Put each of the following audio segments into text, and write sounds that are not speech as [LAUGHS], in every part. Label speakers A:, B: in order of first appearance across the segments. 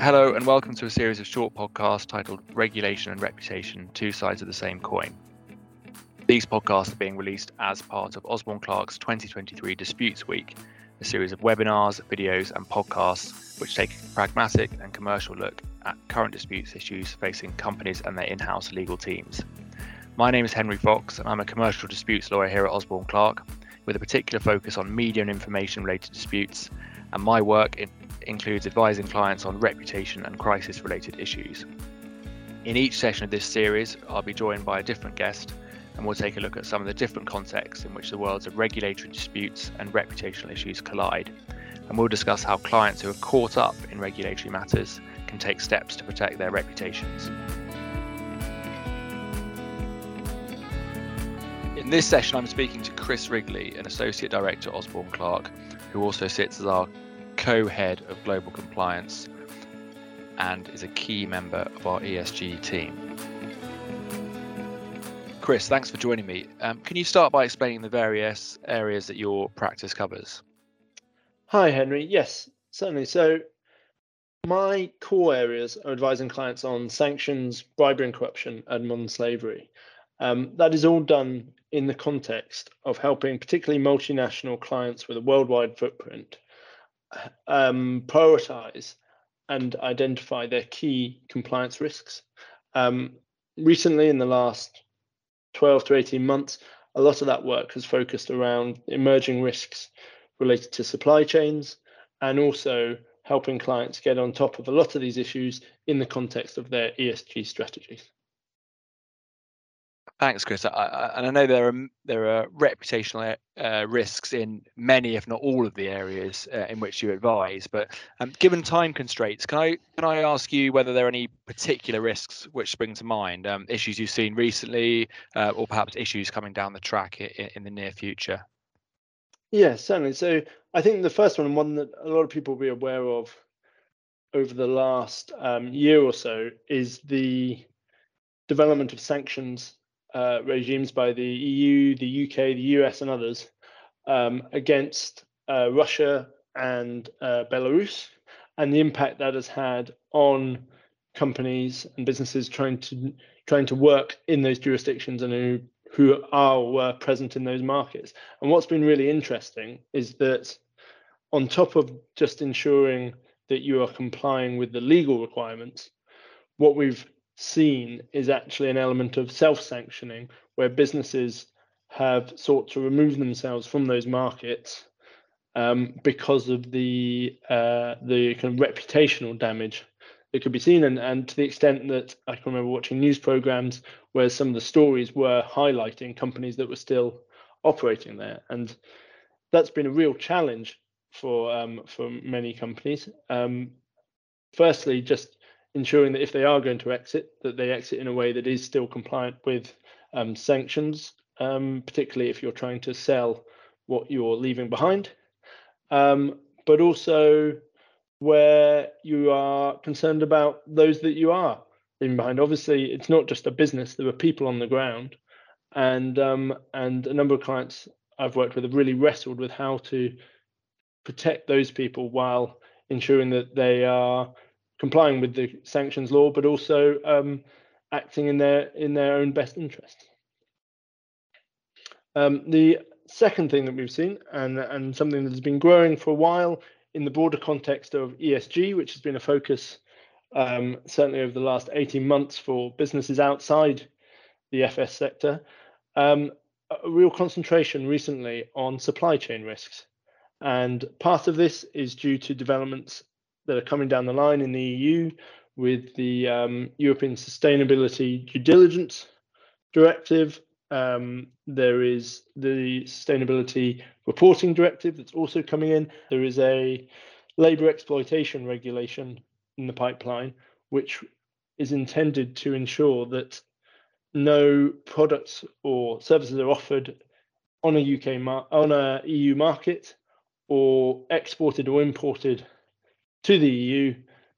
A: Hello, and welcome to a series of short podcasts titled Regulation and Reputation Two Sides of the Same Coin. These podcasts are being released as part of Osborne Clarke's 2023 Disputes Week, a series of webinars, videos, and podcasts which take a pragmatic and commercial look at current disputes issues facing companies and their in house legal teams. My name is Henry Fox, and I'm a commercial disputes lawyer here at Osborne Clarke, with a particular focus on media and information related disputes. And my work includes advising clients on reputation and crisis related issues. In each session of this series, I'll be joined by a different guest and we'll take a look at some of the different contexts in which the worlds of regulatory disputes and reputational issues collide. And we'll discuss how clients who are caught up in regulatory matters can take steps to protect their reputations. In this session, I'm speaking to Chris Wrigley, an Associate Director at Osborne Clarke, who also sits as our co-head of global compliance and is a key member of our ESG team. Chris, thanks for joining me. Um, can you start by explaining the various areas that your practice covers?
B: Hi, Henry. Yes, certainly. So, my core areas are advising clients on sanctions, bribery and corruption, and modern slavery. Um, that is all done in the context of helping particularly multinational clients with a worldwide footprint um, prioritize and identify their key compliance risks. Um, recently, in the last 12 to 18 months, a lot of that work has focused around emerging risks related to supply chains and also helping clients get on top of a lot of these issues in the context of their ESG strategies.
A: Thanks, Chris. I, I, and I know there are there are reputational uh, risks in many, if not all, of the areas uh, in which you advise. But um, given time constraints, can I can I ask you whether there are any particular risks which spring to mind, um, issues you've seen recently, uh, or perhaps issues coming down the track in, in the near future?
B: Yeah, certainly. So I think the first one, one that a lot of people will be aware of over the last um, year or so, is the development of sanctions uh, regimes by the EU, the UK, the US, and others um, against uh, Russia and uh, Belarus, and the impact that has had on companies and businesses trying to trying to work in those jurisdictions and who who are present in those markets. And what's been really interesting is that on top of just ensuring that you are complying with the legal requirements, what we've seen is actually an element of self-sanctioning where businesses have sought to remove themselves from those markets um, because of the uh, the kind of reputational damage that could be seen. And, and to the extent that I can remember watching news programs where some of the stories were highlighting companies that were still operating there. And that's been a real challenge for um, for many companies. Um, firstly just ensuring that if they are going to exit, that they exit in a way that is still compliant with um, sanctions, um, particularly if you're trying to sell what you're leaving behind, um, but also where you are concerned about those that you are leaving behind. Obviously, it's not just a business; there are people on the ground, and um, and a number of clients I've worked with have really wrestled with how to protect those people while ensuring that they are complying with the sanctions law, but also um, acting in their in their own best interest. Um, the second thing that we've seen, and and something that has been growing for a while in the broader context of ESG, which has been a focus um, certainly over the last 18 months for businesses outside the FS sector, um, a real concentration recently on supply chain risks. And part of this is due to developments that are coming down the line in the EU with the um, European Sustainability Due Diligence Directive. Um, there is the Sustainability Reporting Directive that's also coming in. There is a labour exploitation regulation in the pipeline, which is intended to ensure that no products or services are offered on a UK mar- on a EU market or exported or imported to the EU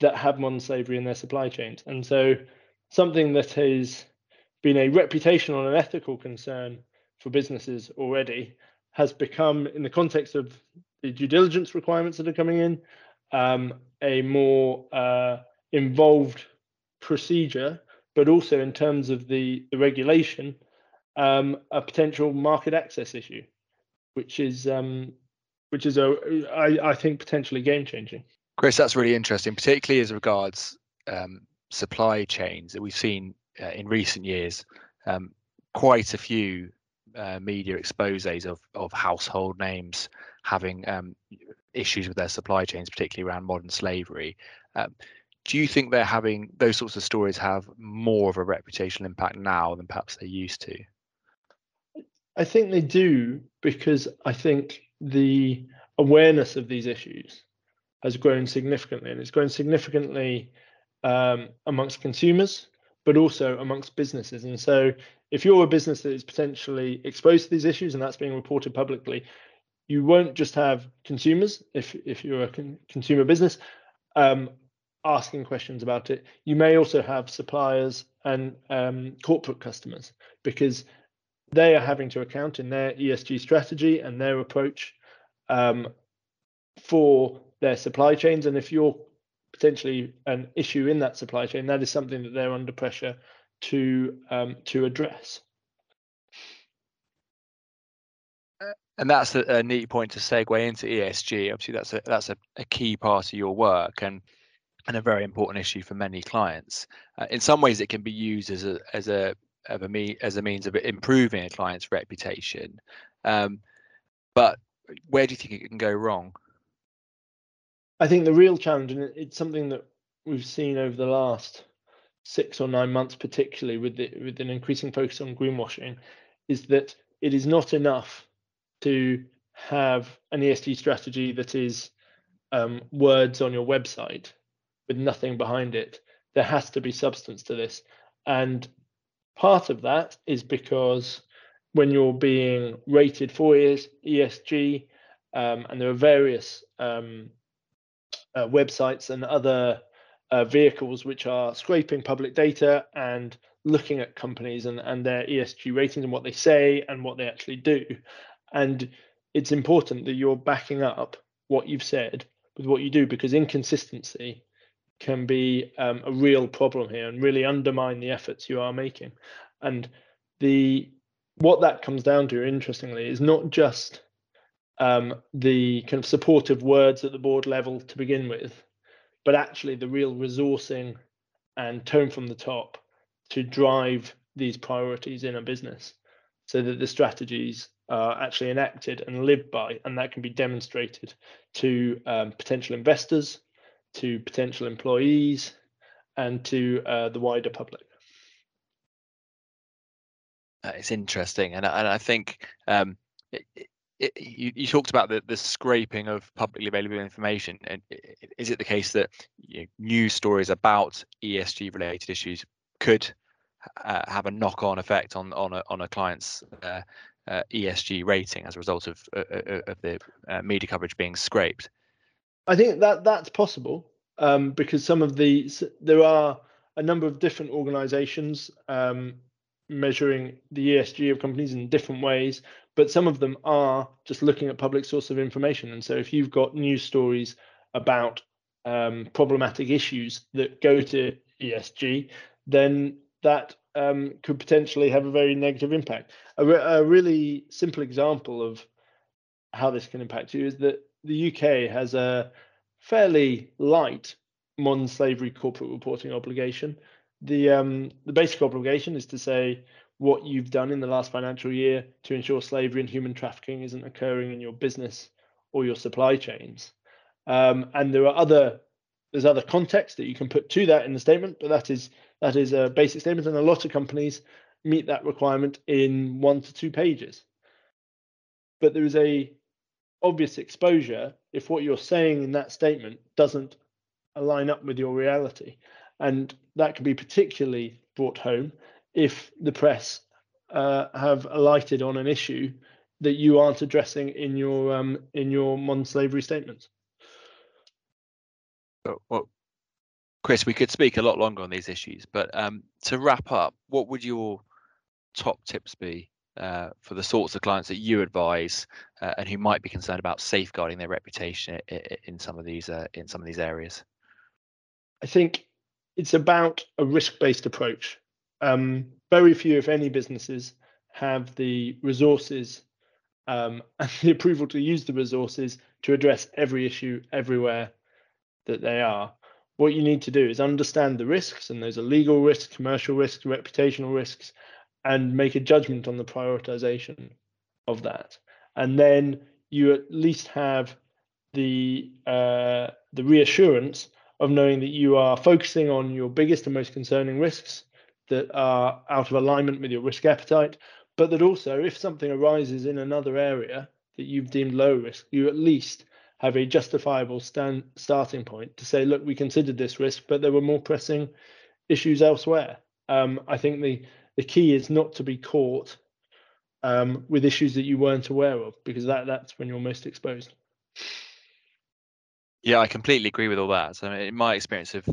B: that have modern slavery in their supply chains. And so something that has been a reputational and ethical concern for businesses already has become, in the context of the due diligence requirements that are coming in, um, a more uh, involved procedure, but also in terms of the, the regulation, um, a potential market access issue, which is um, which is a I, I think potentially game changing.
A: Chris, that's really interesting, particularly as regards um, supply chains that we've seen uh, in recent years. Um, quite a few uh, media exposes of of household names having um, issues with their supply chains, particularly around modern slavery. Um, do you think they're having those sorts of stories have more of a reputational impact now than perhaps they used to?
B: I think they do because I think the awareness of these issues has grown significantly, and it's grown significantly um, amongst consumers, but also amongst businesses. And so, if you're a business that is potentially exposed to these issues and that's being reported publicly, you won't just have consumers if if you're a con- consumer business um, asking questions about it. You may also have suppliers and um, corporate customers because they are having to account in their ESG strategy and their approach um, for their supply chains. And if you're potentially an issue in that supply chain, that is something that they're under pressure to um, to address.
A: And that's a, a, neat point to segue into ESG. Obviously, that's a that's a, a key part of your work and and a very important issue for many clients. Uh, in some ways, it can be used as a as a of a me as a means of improving a client's reputation. Um, but where do you think it can go wrong?
B: I think the real challenge, and it's something that we've seen over the last six or nine months, particularly with the, with an increasing focus on greenwashing, is that it is not enough to have an ESG strategy that is um, words on your website with nothing behind it. There has to be substance to this, and part of that is because when you're being rated for ESG, um, and there are various um, uh, websites and other uh, vehicles which are scraping public data and looking at companies and, and their ESG ratings and what they say and what they actually do. And it's important that you're backing up what you've said with what you do because inconsistency can be um, a real problem here and really undermine the efforts you are making. And the what that comes down to, interestingly, is not just um, the kind of supportive words at the board level to begin with, but actually the real resourcing and tone from the top to drive these priorities in a business so that the strategies are actually enacted and lived by, and that can be demonstrated to um, potential investors, to potential employees, and to uh, the wider public.
A: It's interesting, and, and I think um, you, you, talked about the, the scraping of publicly available information. And is it the case that you know, news stories about ESG related issues could uh, have a knock on effect on on a, on a client's uh, uh, ESG rating as a result of uh, uh, of the uh, media coverage being scraped?
B: I think that that's possible um, because some of the there are a number of different organisations um, measuring the ESG of companies in different ways but some of them are just looking at public source of information. And so if you've got news stories about um, problematic issues that go to ESG, then that um, could potentially have a very negative impact. A, re- a, really simple example of how this can impact you is that the UK has a fairly light modern slavery corporate reporting obligation. The um, the basic obligation is to say what you've done in the last financial year to ensure slavery and human trafficking isn't occurring in your business or your supply chains. Um, and there are other there's other context that you can put to that in the statement, but that is that is a basic statement, and a lot of companies meet that requirement in one to two pages. But there is a obvious exposure if what you're saying in that statement doesn't align up with your reality, and that can be particularly brought home if the press uh, have alighted on an issue that you aren't addressing in your um, in your modern slavery statements.
A: Well, Chris, we could speak a lot longer on these issues, but um, to wrap up, what would your top tips be uh, for the sorts of clients that you advise uh, and who might be concerned about safeguarding their reputation in, in some of these uh, in some of these areas?
B: I think it's about a risk-based approach. Um, very few, if any, businesses have the resources um, [LAUGHS] and the approval to use the resources to address every issue everywhere that they are. What you need to do is understand the risks, and those are legal risks, commercial risks, reputational risks, and make a judgment on the prioritization of that. And then you at least have the uh, the reassurance of knowing that you are focusing on your biggest and most concerning risks that are out of alignment with your risk appetite, but that also if something arises in another area that you've deemed low risk, you at least have a justifiable stand, starting point to say, look, we considered this risk, but there were more pressing issues elsewhere. Um, I think the the key is not to be caught um, with issues that you weren't aware of, because that that's when you're most exposed.
A: Yeah, I completely agree with all that. So in my experience of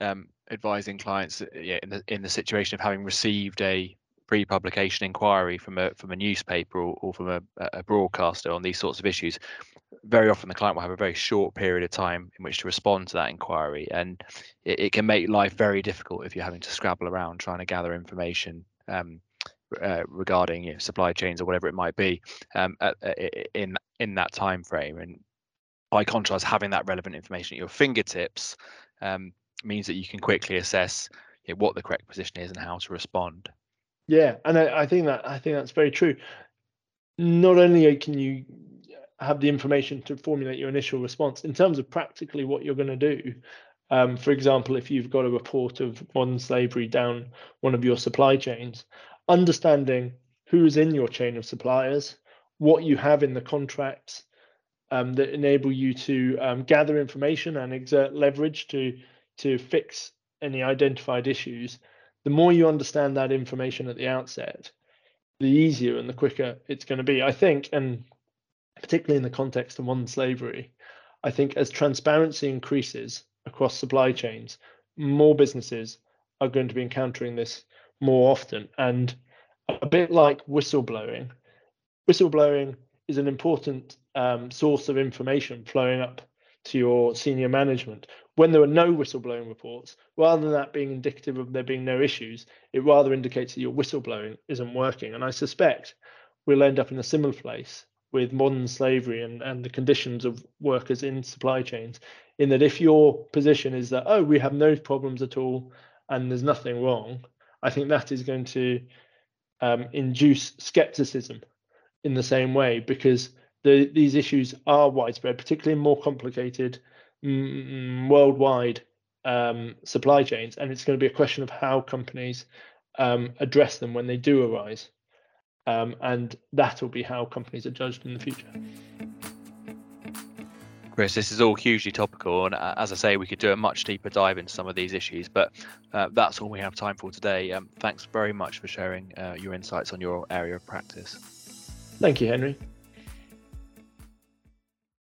A: um, advising clients, uh, yeah, in the in the situation of having received a pre-publication inquiry from a from a newspaper or, or from a, a broadcaster on these sorts of issues, very often the client will have a very short period of time in which to respond to that inquiry, and it, it can make life very difficult if you're having to scrabble around trying to gather information. Um, uh, regarding you know, supply chains or whatever it might be um, at, in in that time frame and by contrast, having that relevant information at your fingertips um, means that you can quickly assess what the correct position is and how to respond.
B: Yeah, and I, I think that I think that's very true. Not only can you have the information to formulate your initial response in terms of practically what you're going to do. Um, for example, if you've got a report of modern slavery down one of your supply chains, understanding who's in your chain of suppliers, what you have in the contracts, um, that enable you to um, gather information and exert leverage to to fix any identified issues. The more you understand that information at the outset, the easier and the quicker it's going to be. I think, and particularly in the context of modern slavery, I think as transparency increases across supply chains, more businesses are going to be encountering this more often. And a bit like whistleblowing, whistleblowing is an important um, source of information flowing up to your senior management. When there are no whistleblowing reports, rather than that being indicative of there being no issues, it rather indicates that your whistleblowing isn't working. And I suspect we'll end up in a similar place with modern slavery and, and the conditions of workers in supply chains, in that if your position is that, oh, we have no problems at all and there's nothing wrong, I think that is going to um, induce skepticism in the same way because the, these issues are widespread, particularly in more complicated mm, worldwide um, supply chains, and it's going to be a question of how companies um, address them when they do arise, um, and that will be how companies are judged in the future.
A: Chris, this is all hugely topical, and uh, as I say, we could do a much deeper dive into some of these issues, but uh, that's all we have time for today. Um, thanks very much for sharing uh, your insights on your area of practice.
B: Thank you, Henry.